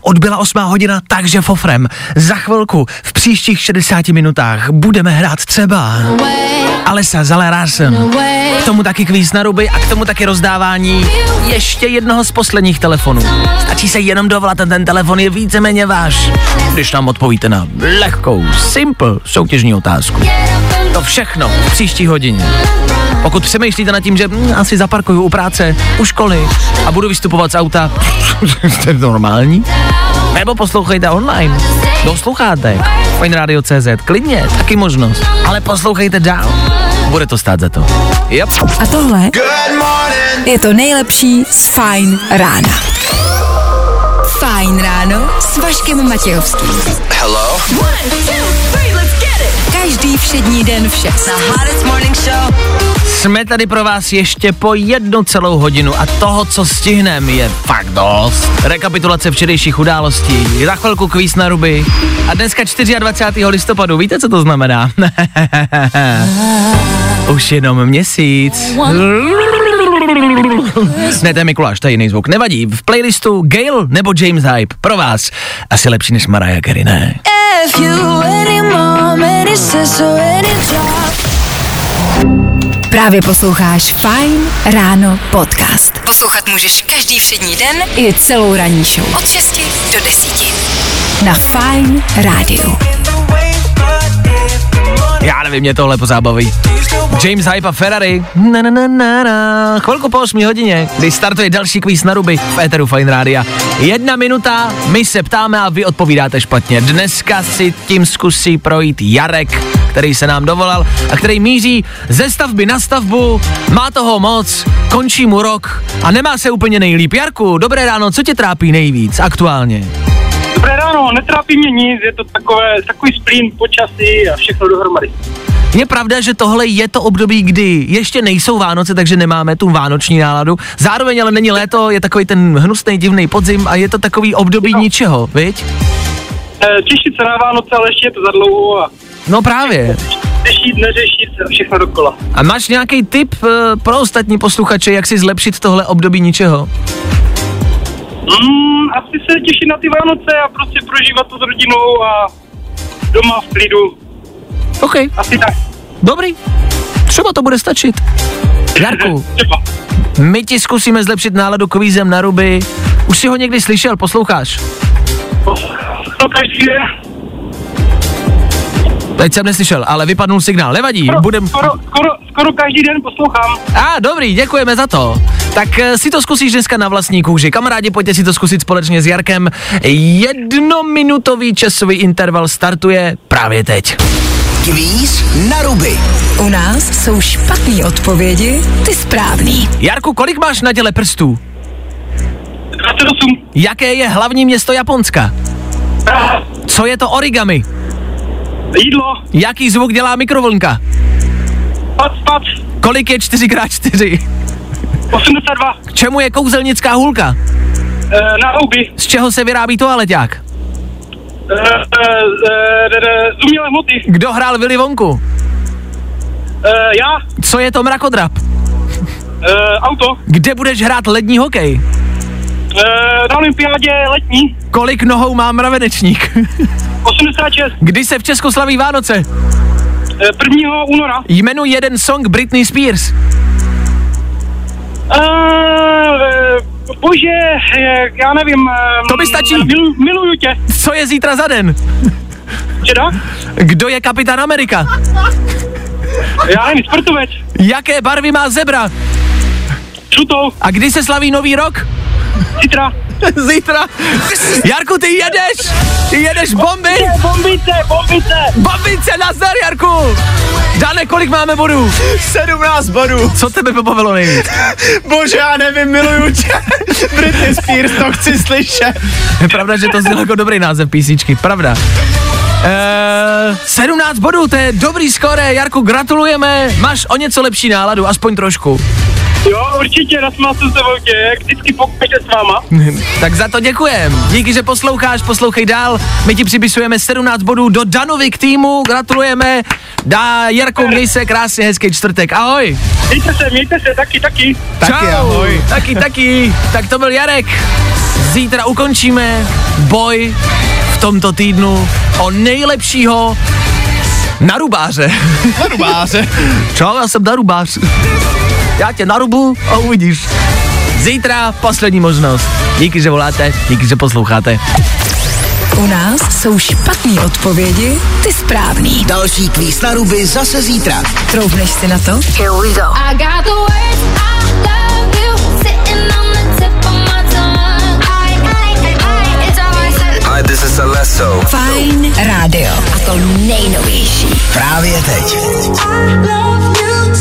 [SPEAKER 3] Odbyla 8 hodina, takže fofrem. Za chvilku, v příštích 60 minutách, budeme hrát třeba...
[SPEAKER 1] Way
[SPEAKER 3] Alessa Zalerásen. K tomu taky kvíz na ruby a k tomu taky rozdávání ještě jednoho z posledních telefonů. Stačí se jenom dovolat a ten telefon je víceméně váš, když nám odpovíte na lehkou, simple soutěžní otázku. To všechno v příští hodině. Pokud přemýšlíte nad tím, že hm, asi zaparkuju u práce, u školy a budu vystupovat z auta, to je normální. Nebo poslouchejte online, do sluchátek, fineradio.cz, klidně, taky možnost. Ale poslouchejte dál, bude to stát za to. Yep.
[SPEAKER 2] A tohle je to nejlepší z Fine rána. Fajn ráno s Vaškem Matějovským.
[SPEAKER 9] Hello?
[SPEAKER 2] Každý všední den v 6.
[SPEAKER 3] Jsme tady pro vás ještě po jednu celou hodinu a toho, co stihneme, je fakt dost. Rekapitulace včerejších událostí, za chvilku kvíz na ruby a dneska 24. listopadu, víte, co to znamená? Už jenom měsíc. Ne, to je Mikuláš, to je jiný zvuk. Nevadí, v playlistu Gail nebo James Hype. Pro vás asi lepší než Mariah Carey, ne?
[SPEAKER 2] Právě posloucháš Fine ráno podcast. Poslouchat můžeš každý všední den i celou ranní show. Od 6 do 10. Na Fine rádiu.
[SPEAKER 3] Já nevím, mě tohle pozábaví. James Hype a Ferrari. Na, na, na, na, na. Chvilku po 8 hodině, kdy startuje další kvíz na ruby v Eteru Fine Rádia. Jedna minuta, my se ptáme a vy odpovídáte špatně. Dneska si tím zkusí projít Jarek, který se nám dovolal a který míří ze stavby na stavbu, má toho moc, končí mu rok a nemá se úplně nejlíp. Jarku, dobré ráno, co tě trápí nejvíc aktuálně?
[SPEAKER 10] Dobré ráno, netrápí mě nic, je to takové, takový splín počasí a všechno dohromady.
[SPEAKER 3] Je pravda, že tohle je to období, kdy ještě nejsou Vánoce, takže nemáme tu vánoční náladu. Zároveň ale není léto, je takový ten hnusný divný podzim a je to takový období
[SPEAKER 10] No.
[SPEAKER 3] ničeho, viď?
[SPEAKER 10] E, těšit se na Vánoce, ale ještě je to za dlouho a
[SPEAKER 3] No právě.
[SPEAKER 10] řešit, neřešit, všechno dokola.
[SPEAKER 3] A máš nějaký tip uh, pro ostatní posluchače, jak si zlepšit tohle období ničeho?
[SPEAKER 10] Mm, asi se těšit na ty Vánoce a prostě prožívat to s rodinou a doma v klidu.
[SPEAKER 3] OK,
[SPEAKER 10] Asi tak.
[SPEAKER 3] dobrý. Třeba to bude stačit. Jarku,
[SPEAKER 10] Třeba.
[SPEAKER 3] my ti zkusíme zlepšit náladu kvízem na ruby. Už si ho někdy slyšel, posloucháš?
[SPEAKER 10] No každý den.
[SPEAKER 3] Teď jsem neslyšel, ale vypadnul signál. Nevadí,
[SPEAKER 10] Skoro,
[SPEAKER 3] budem...
[SPEAKER 10] skoro, skoro, skoro každý den poslouchám.
[SPEAKER 3] A, dobrý, děkujeme za to. Tak eh, si to zkusíš dneska na vlastní kůži. Kamarádi, pojďte si to zkusit společně s Jarkem. Jednominutový časový interval startuje právě teď.
[SPEAKER 5] Kvíz na ruby.
[SPEAKER 2] U nás jsou špatné odpovědi, ty správný.
[SPEAKER 3] Jarku, kolik máš na těle prstů?
[SPEAKER 10] 28.
[SPEAKER 3] Jaké je hlavní město Japonska? Co je to origami?
[SPEAKER 10] Jídlo.
[SPEAKER 3] Jaký zvuk dělá mikrovlnka?
[SPEAKER 10] Pac, pac.
[SPEAKER 3] Kolik je 4x4?
[SPEAKER 10] 82.
[SPEAKER 3] K čemu je kouzelnická hůlka?
[SPEAKER 10] E, na houby.
[SPEAKER 3] Z čeho se vyrábí toaleťák?
[SPEAKER 10] E, e, z umělé hmoty.
[SPEAKER 3] Kdo hrál Willy Vonku?
[SPEAKER 10] E, já.
[SPEAKER 3] Co je to mrakodrap?
[SPEAKER 10] E, auto.
[SPEAKER 3] Kde budeš hrát lední hokej?
[SPEAKER 10] Olympiádě letní.
[SPEAKER 3] Kolik nohou má mravenečník?
[SPEAKER 10] 86.
[SPEAKER 3] Kdy se v Česku slaví Vánoce?
[SPEAKER 10] E, 1. února.
[SPEAKER 3] Jmenuji jeden song Britney Spears.
[SPEAKER 10] E, bože, já nevím. E,
[SPEAKER 3] To by stačí.
[SPEAKER 10] Mil, miluju tě.
[SPEAKER 3] Co je zítra za den?
[SPEAKER 10] Čeda?
[SPEAKER 3] Kdo je kapitán Amerika?
[SPEAKER 10] Já nevím, sportovec.
[SPEAKER 3] Jaké barvy má zebra?
[SPEAKER 10] Žlutou.
[SPEAKER 3] A kdy se slaví nový rok?
[SPEAKER 10] Zítra.
[SPEAKER 3] Zítra. Jarku, ty jedeš! Ty jedeš bomby!
[SPEAKER 10] Bombice, bombice.
[SPEAKER 3] Bombice, nazdar, Jarku! Dane, kolik máme bodů?
[SPEAKER 6] 17 bodů.
[SPEAKER 3] Co tebe pobavilo nejvíc?
[SPEAKER 6] Bože, já nevím, miluju tě. Britney Spears, to chci slyšet.
[SPEAKER 3] Je pravda, že to znělo jako dobrý název písničky, pravda. Eee, 17 bodů, to je dobrý skore, Jarku, gratulujeme, máš o něco lepší náladu, aspoň trošku.
[SPEAKER 10] Jo, určitě, nasmál jsem se Vojtě, jak vždycky pokračuje s váma.
[SPEAKER 3] Tak za to děkujem. Díky, že posloucháš, poslouchej dál. My ti připisujeme 17 bodů do Danovik týmu, gratulujeme. Dá Jarko, měj se krásně, hezký čtvrtek. Ahoj.
[SPEAKER 10] Mějte se, mějte se, taky, taky.
[SPEAKER 6] Taky ahoj.
[SPEAKER 3] Taky, taky. Tak to byl Jarek. Zítra ukončíme boj v tomto týdnu o nejlepšího Na rubáře.
[SPEAKER 6] Na rubáře.
[SPEAKER 3] Čau, já jsem na rubář. Já tě narubu a uvidíš. Zítra poslední možnost. Díky, že voláte, díky, že posloucháte.
[SPEAKER 2] U nás jsou špatné odpovědi, ty správný.
[SPEAKER 5] Další kvíz na ruby zase zítra.
[SPEAKER 2] Troubneš si na to?
[SPEAKER 1] Here we go. I got the words, I love you, sitting on the tip of my tongue. I, I, I, it's all I said.
[SPEAKER 4] Hi, this is Alesso.
[SPEAKER 2] Fajn rádio. A to nejnovější.
[SPEAKER 5] Právě teď.
[SPEAKER 2] I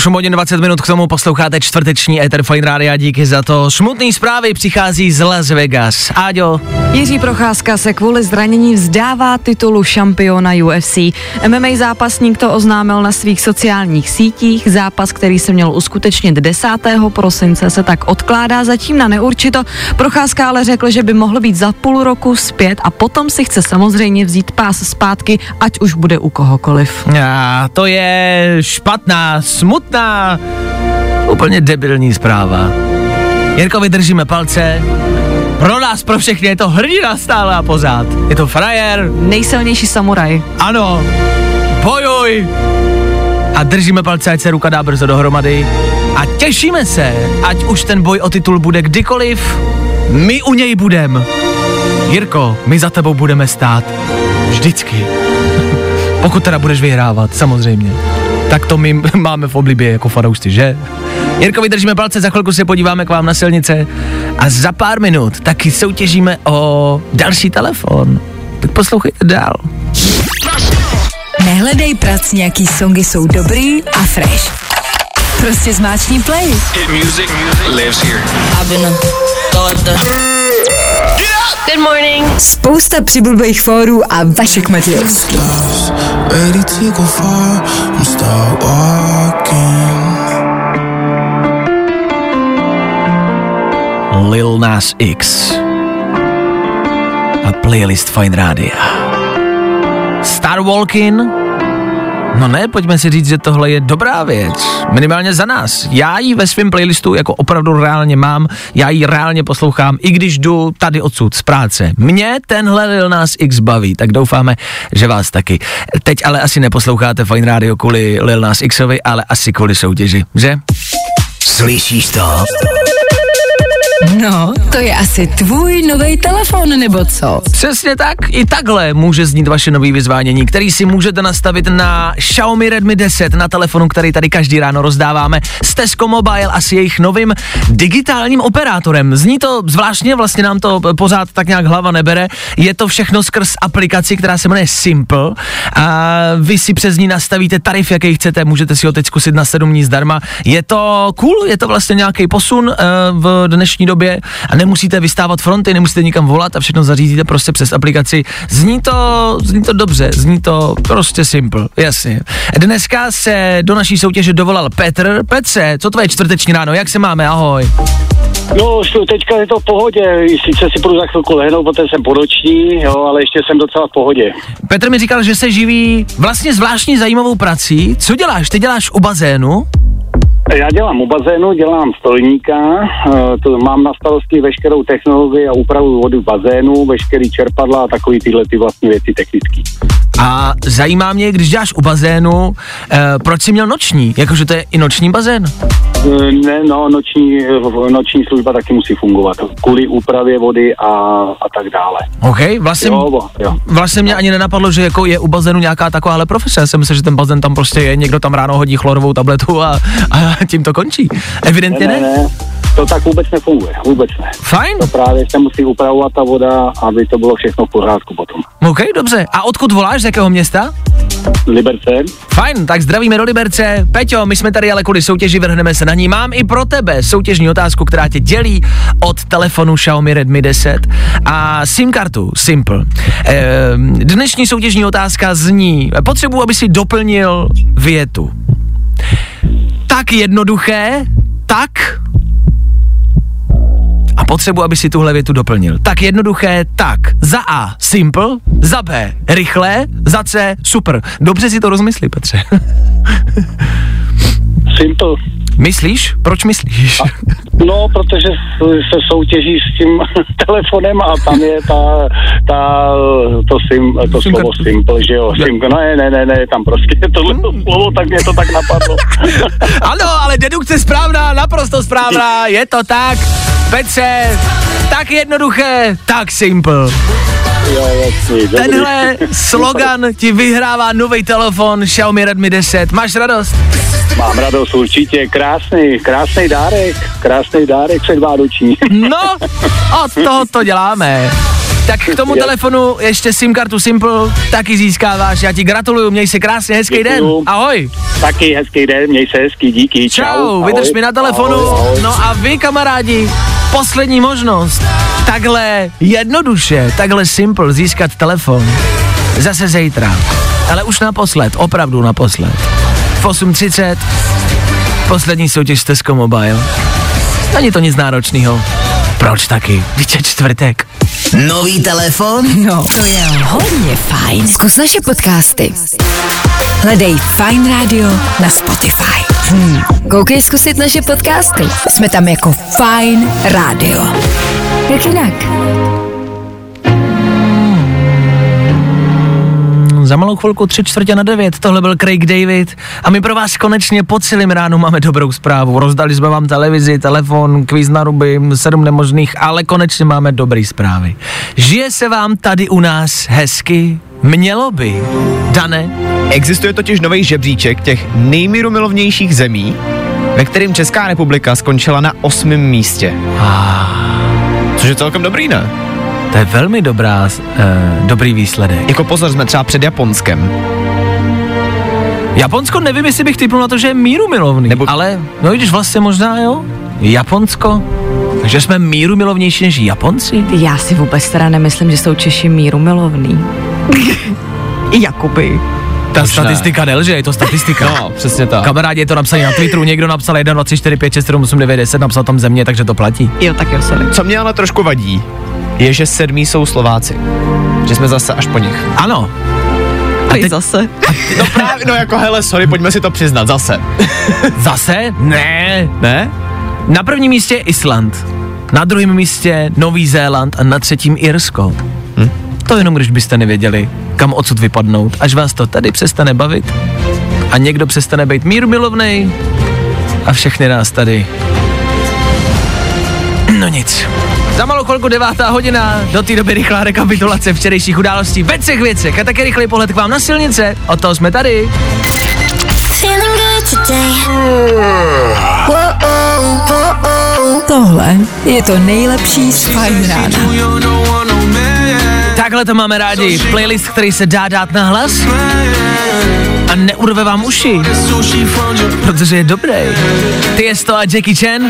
[SPEAKER 3] 8 hodin 20 minut k tomu posloucháte čtvrteční Ether Fine Radio, díky za to. Smutný zprávy přichází z Las Vegas. Áďo,
[SPEAKER 7] Jiří Procházka se kvůli zranění vzdává titulu šampiona UFC. MMA zápasník to oznámil na svých sociálních sítích. Zápas, který se měl uskutečnit 10. prosince, se tak odkládá zatím na neurčito. Procházka ale řekl, že by mohl být za půl roku zpět a potom si chce samozřejmě vzít pás zpátky, ať už bude u kohokoliv.
[SPEAKER 3] a to je špatná, smutná, úplně debilní zpráva. Jirko, vydržíme palce. Pro nás, pro všechny je to hrdina stále a pořád. Je to frajer,
[SPEAKER 7] Nejsilnější samuraj.
[SPEAKER 3] ano, bojuj. A držíme palce, ať se ruka dá brzo dohromady. A těšíme se, ať už ten boj o titul bude kdykoliv, my u něj budem. Jirko, my za tebou budeme stát. Vždycky. Pokud teda budeš vyhrávat, samozřejmě. Tak to my máme v oblibě jako fanoušci, že? Jirko, vydržíme palce, za chvilku se podíváme k vám na silnice a za pár minut taky soutěžíme o další telefon. Tak poslouchejte dál.
[SPEAKER 2] Nehledej prac, nějaký songy jsou dobrý a fresh. Prostě zmáčkni play.
[SPEAKER 4] Hit music lives here.
[SPEAKER 1] Good morning.
[SPEAKER 2] Spousta přibulbých fórů a Vašek Matějovský.
[SPEAKER 3] Lil Nas X a playlist Fine Rádia. Star Walking? No ne, pojďme si říct, že tohle je dobrá věc. Minimálně za nás. Já ji ve svém playlistu jako opravdu reálně mám, já ji reálně poslouchám, i když jdu tady odsud z práce. Mě tenhle Lil Nas X baví, tak doufáme, že vás taky. Teď ale asi neposloucháte Fine Radio kvůli Lil Nas Xovi, ale asi kvůli soutěži, že?
[SPEAKER 5] Slyšíš to?
[SPEAKER 2] No, to je asi tvůj nový telefon, nebo co?
[SPEAKER 3] Přesně tak, i takhle může znít vaše nový vyzvánění, který si můžete nastavit na Xiaomi Redmi 10, na telefonu, který tady každý ráno rozdáváme s Tesco Mobile a s jejich novým digitálním operátorem. Zní to zvláštně, vlastně nám to pořád tak nějak hlava nebere. Je to všechno skrz aplikaci, která se jmenuje Simple a vy si přes ní nastavíte tarif, jaký chcete, můžete si ho teď zkusit na 7 dní zdarma. Je to cool, je to vlastně nějaký posun uh, v dnešní době a nemusíte vystávat fronty, nemusíte nikam volat a všechno zařídíte prostě přes aplikaci. Zní to, zní to dobře, zní to prostě simple, jasně. Dneska se do naší soutěže dovolal Petr. Petře, co tvoje čtvrteční ráno, jak se máme, ahoj.
[SPEAKER 11] No, teďka je to v pohodě, sice si půjdu za chvilku lehnout, protože jsem podoční, jo, ale ještě jsem docela v pohodě.
[SPEAKER 3] Petr mi říkal, že se živí vlastně zvláštní zajímavou prací. Co děláš? Ty děláš u bazénu?
[SPEAKER 11] Já dělám u bazénu, dělám stolníka, eh, to mám na starosti veškerou technologii a úpravu vody v bazénu, veškerý čerpadla a takový tyhle ty vlastní věci technické.
[SPEAKER 3] A zajímá mě, když děláš u bazénu, eh, proč jsi měl noční? Jakože to je i noční bazén?
[SPEAKER 11] Eh, Ne, no, noční, eh, noční služba taky musí fungovat, kvůli úpravě vody a, a tak dále.
[SPEAKER 3] OK, vlastně,
[SPEAKER 11] Jo, jo.
[SPEAKER 3] vlastně mě ani nenapadlo, že jako je u bazénu nějaká takováhle profese. Já jsem myslel, že ten bazén tam prostě je, někdo tam ráno hodí chlorovou tabletu a, a tím to končí. Evidentně
[SPEAKER 11] Ne,
[SPEAKER 3] ne.
[SPEAKER 11] ne, ne, to tak vůbec nefunguje, vůbec ne.
[SPEAKER 3] Fajn,
[SPEAKER 11] To právě se musí upravovat ta voda, aby to bylo všechno v pořádku potom.
[SPEAKER 3] OK, dobře. A odkud voláš, z jakého města?
[SPEAKER 11] Liberce,
[SPEAKER 3] Fajn, tak zdravíme do Liberce. Peťo, my jsme tady ale kvůli soutěži, vrhneme se na ní. Mám i pro tebe soutěžní otázku, která tě dělí od telefonu Xiaomi Redmi 10 a SIM kartu Simple. Ehm, dnešní soutěžní otázka zní, potřebuji, aby si doplnil větu. Tak jednoduché, tak a potřebuji, aby si tuhle větu doplnil. Tak jednoduché, tak. Za A, simple, za B, rychlé, za C, super. Dobře si to rozmyslí, Petře.
[SPEAKER 11] simple.
[SPEAKER 3] Myslíš? Proč myslíš?
[SPEAKER 11] No, protože se soutěží s tím telefonem a tam je ta, ta to, sim, to
[SPEAKER 3] Sim
[SPEAKER 11] slovo
[SPEAKER 3] kartu.
[SPEAKER 11] simple, že jo, sim, ne, ne, ne, ne, tam prostě je tohle to slovo, tak mě to tak napadlo.
[SPEAKER 3] Ano, ale dedukce správná, naprosto správná, je to tak. Petře, tak jednoduché, tak simple.
[SPEAKER 11] jo, jasný.
[SPEAKER 3] Tenhle slogan ti vyhrává nový telefon Xiaomi Redmi 10. Máš radost?
[SPEAKER 11] Mám radost určitě, krásný, krásný dárek, krásný dárek předvánoční.
[SPEAKER 3] No, od toho to děláme. Tak k tomu telefonu ještě SIM kartu Simple taky získáváš. Já ti gratuluju, měj si krásně hezký den.
[SPEAKER 11] Děkuju.
[SPEAKER 3] Ahoj.
[SPEAKER 11] Taky hezký den, měj se hezky, díky, čau.
[SPEAKER 3] Čau,
[SPEAKER 11] ahoj.
[SPEAKER 3] vydrž mi na telefonu.
[SPEAKER 11] Ahoj, ahoj.
[SPEAKER 3] No a vy, kamarádi, poslední možnost. Takhle jednoduše, takhle simple získat telefon. Zase zítra. Ale už naposled, opravdu naposled. V 8.30 poslední soutěž z Tesco Mobile. Není to nic náročného. Proč taky? Víte čtvrtek.
[SPEAKER 5] Nový telefon?
[SPEAKER 2] No, to je hodně fajn. Zkus naše podcasty. Hledej Fine Radio na Spotify. Hmm. Koukej zkusit naše podcasty. Jsme tam jako Fine Radio. Jak jinak?
[SPEAKER 3] Za malou chvilku tři čtvrtě na devět, tohle byl Craig David a my pro vás konečně po celým ránu máme dobrou zprávu. Rozdali jsme vám televizi, telefon, kvíz na ruby, sedm nemožných, ale konečně máme dobrý zprávy. Žije se vám tady u nás hezky? Mělo by. Dane?
[SPEAKER 6] Existuje totiž nový žebříček těch nejmirumilovnějších zemí, ve kterým Česká republika skončila na osmém místě. Což je celkem dobrý, ne?
[SPEAKER 3] To je velmi dobrá, uh, dobrý výsledek.
[SPEAKER 6] Jako pozor, jsme třeba před Japonskem.
[SPEAKER 3] Japonsko nevím, jestli bych typnul na to, že je míru milovný,
[SPEAKER 6] Nebo-
[SPEAKER 3] ale no vidíš, vlastně možná jo. Japonsko? Takže jsme míru milovnější než Japonci?
[SPEAKER 7] Já si vůbec teda nemyslím, že jsou Češi míru milovný. Jakoby.
[SPEAKER 3] Ta
[SPEAKER 6] Možná.
[SPEAKER 3] statistika nelže, je to statistika.
[SPEAKER 6] No, přesně tak.
[SPEAKER 3] Kamarádi, je to napsané na Twitteru, někdo napsal 1, 2, 3, 4, 5, 6, 7, 8, 9, 10, napsal tam země, takže to platí.
[SPEAKER 7] Jo, tak jo, sorry.
[SPEAKER 6] Co mě ale trošku vadí, je, že sedmí jsou Slováci. Že jsme zase až po nich.
[SPEAKER 3] Ano,
[SPEAKER 7] A
[SPEAKER 3] teď-
[SPEAKER 7] zase.
[SPEAKER 6] No právě, no jako hele, sorry, pojďme si to přiznat, zase.
[SPEAKER 3] zase? Ne.
[SPEAKER 6] Ne?
[SPEAKER 3] Na prvním místě je Island, na druhém místě Nový Zéland a na třetím Irsko. Hm? To jenom, když byste nevěděli, kam odsud vypadnout, až vás to tady přestane bavit a někdo přestane být míru milovnej a všechny nás tady. No nic. Za malou chvilku devátá hodina, do té doby rychlá rekapitulace včerejších událostí ve třech věcech a také rychlý pohled k vám na silnice. Od toho jsme tady.
[SPEAKER 2] Tohle je to nejlepší z Rána.
[SPEAKER 3] Takhle to máme rádi. Playlist, který se dá dát na hlas neurve vám uši, protože je dobrý. Ty je to a Jackie Chan?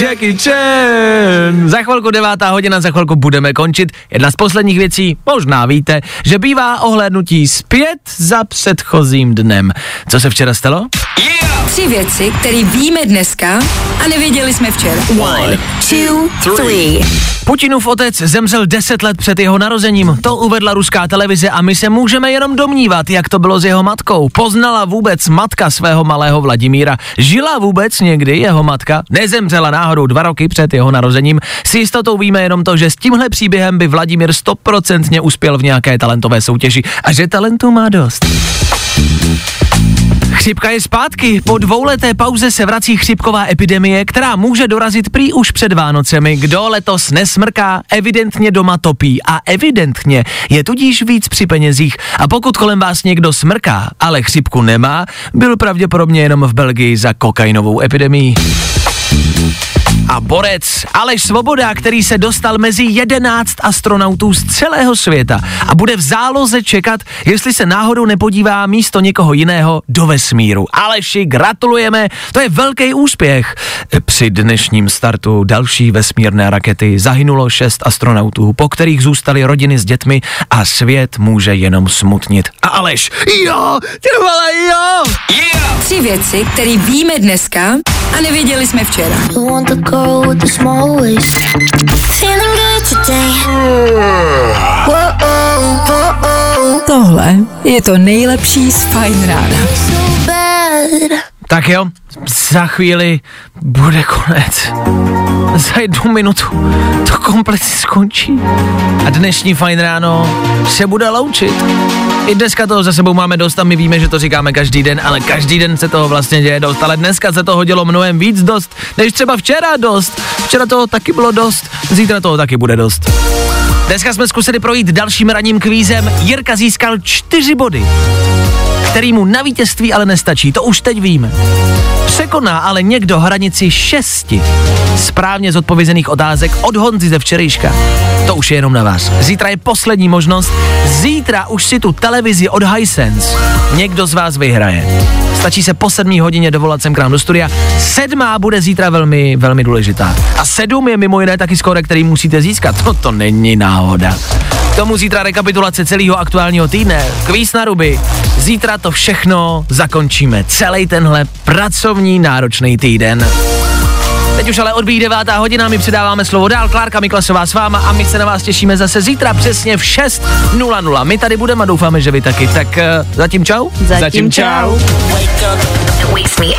[SPEAKER 3] Jackie Chan! Za chvilku devátá hodina, za chvilku budeme končit. Jedna z posledních věcí, možná víte, že bývá ohlédnutí zpět za předchozím dnem. Co se včera stalo?
[SPEAKER 2] Tři věci, které víme dneska a nevěděli jsme včera. One, two, three.
[SPEAKER 3] Putinův otec zemřel 10 let před jeho narozením. To uvedla ruská televize a my se můžeme jenom domnívat, jak to bylo s jeho matkou. Poznala vůbec matka svého malého Vladimíra. Žila vůbec někdy jeho matka? Nezemřela náhodou dva roky před jeho narozením. S jistotou víme jenom to, že s tímhle příběhem by Vladimír stoprocentně uspěl v nějaké talentové soutěži a že talentu má dost. Chřipka je zpátky. Po dvouleté pauze se vrací chřipková epidemie, která může dorazit prý už před Vánocemi. Kdo letos nesmrká, evidentně doma topí a evidentně je tudíž víc při penězích. A pokud kolem vás někdo smrká, ale chřipku nemá, byl pravděpodobně jenom v Belgii za kokainovou epidemii. A borec Aleš Svoboda, který se dostal mezi 11 astronautů z celého světa a bude v záloze čekat, jestli se náhodou nepodívá místo někoho jiného do vesmíru. Aleši, gratulujeme, to je velký úspěch. Při dnešním startu další vesmírné rakety zahynulo šest astronautů, po kterých zůstaly rodiny s dětmi a svět může jenom smutnit. A Aleš, jo, ty vole, jo!
[SPEAKER 2] Tři věci, které víme dneska a nevěděli jsme včera.
[SPEAKER 1] Girl with the small waist. Feeling good today.
[SPEAKER 2] Tohle je to nejlepší z Fine Rána.
[SPEAKER 1] so bad.
[SPEAKER 3] Tak jo, za chvíli bude konec. Za jednu minutu to komplet skončí. A dnešní fajn ráno se bude loučit. I dneska toho za sebou máme dost a my víme, že to říkáme každý den, ale každý den se toho vlastně děje dost. Ale dneska se toho dělo mnohem víc dost, než třeba včera dost. Včera toho taky bylo dost, zítra toho taky bude dost. Dneska jsme zkusili projít dalším ranním kvízem. Jirka získal čtyři body, který mu na vítězství ale nestačí, to už teď víme. Překoná ale někdo hranici šesti správně zodpovězených otázek od Honzy ze včerejška. To už je jenom na vás. Zítra je poslední možnost. Zítra už si tu televizi od Hisense někdo z vás vyhraje. Stačí se po sedmí hodině dovolat sem k nám do studia. Sedmá bude zítra velmi, velmi důležitá. A sedm je mimo jiné taky skóre, který musíte získat. No to není náhoda. K tomu zítra rekapitulace celého aktuálního týdne, kvíz na ruby. Zítra to všechno zakončíme. Celý tenhle pracovní náročný týden. Teď už ale odbíjí devátá hodina, my předáváme slovo dál, Klárka Miklasová s váma a my se na vás těšíme zase zítra přesně v 6.00. My tady budeme a doufáme, že vy taky. Tak uh, zatím čau.
[SPEAKER 7] Zatím Zatím čau.
[SPEAKER 2] Wake me up.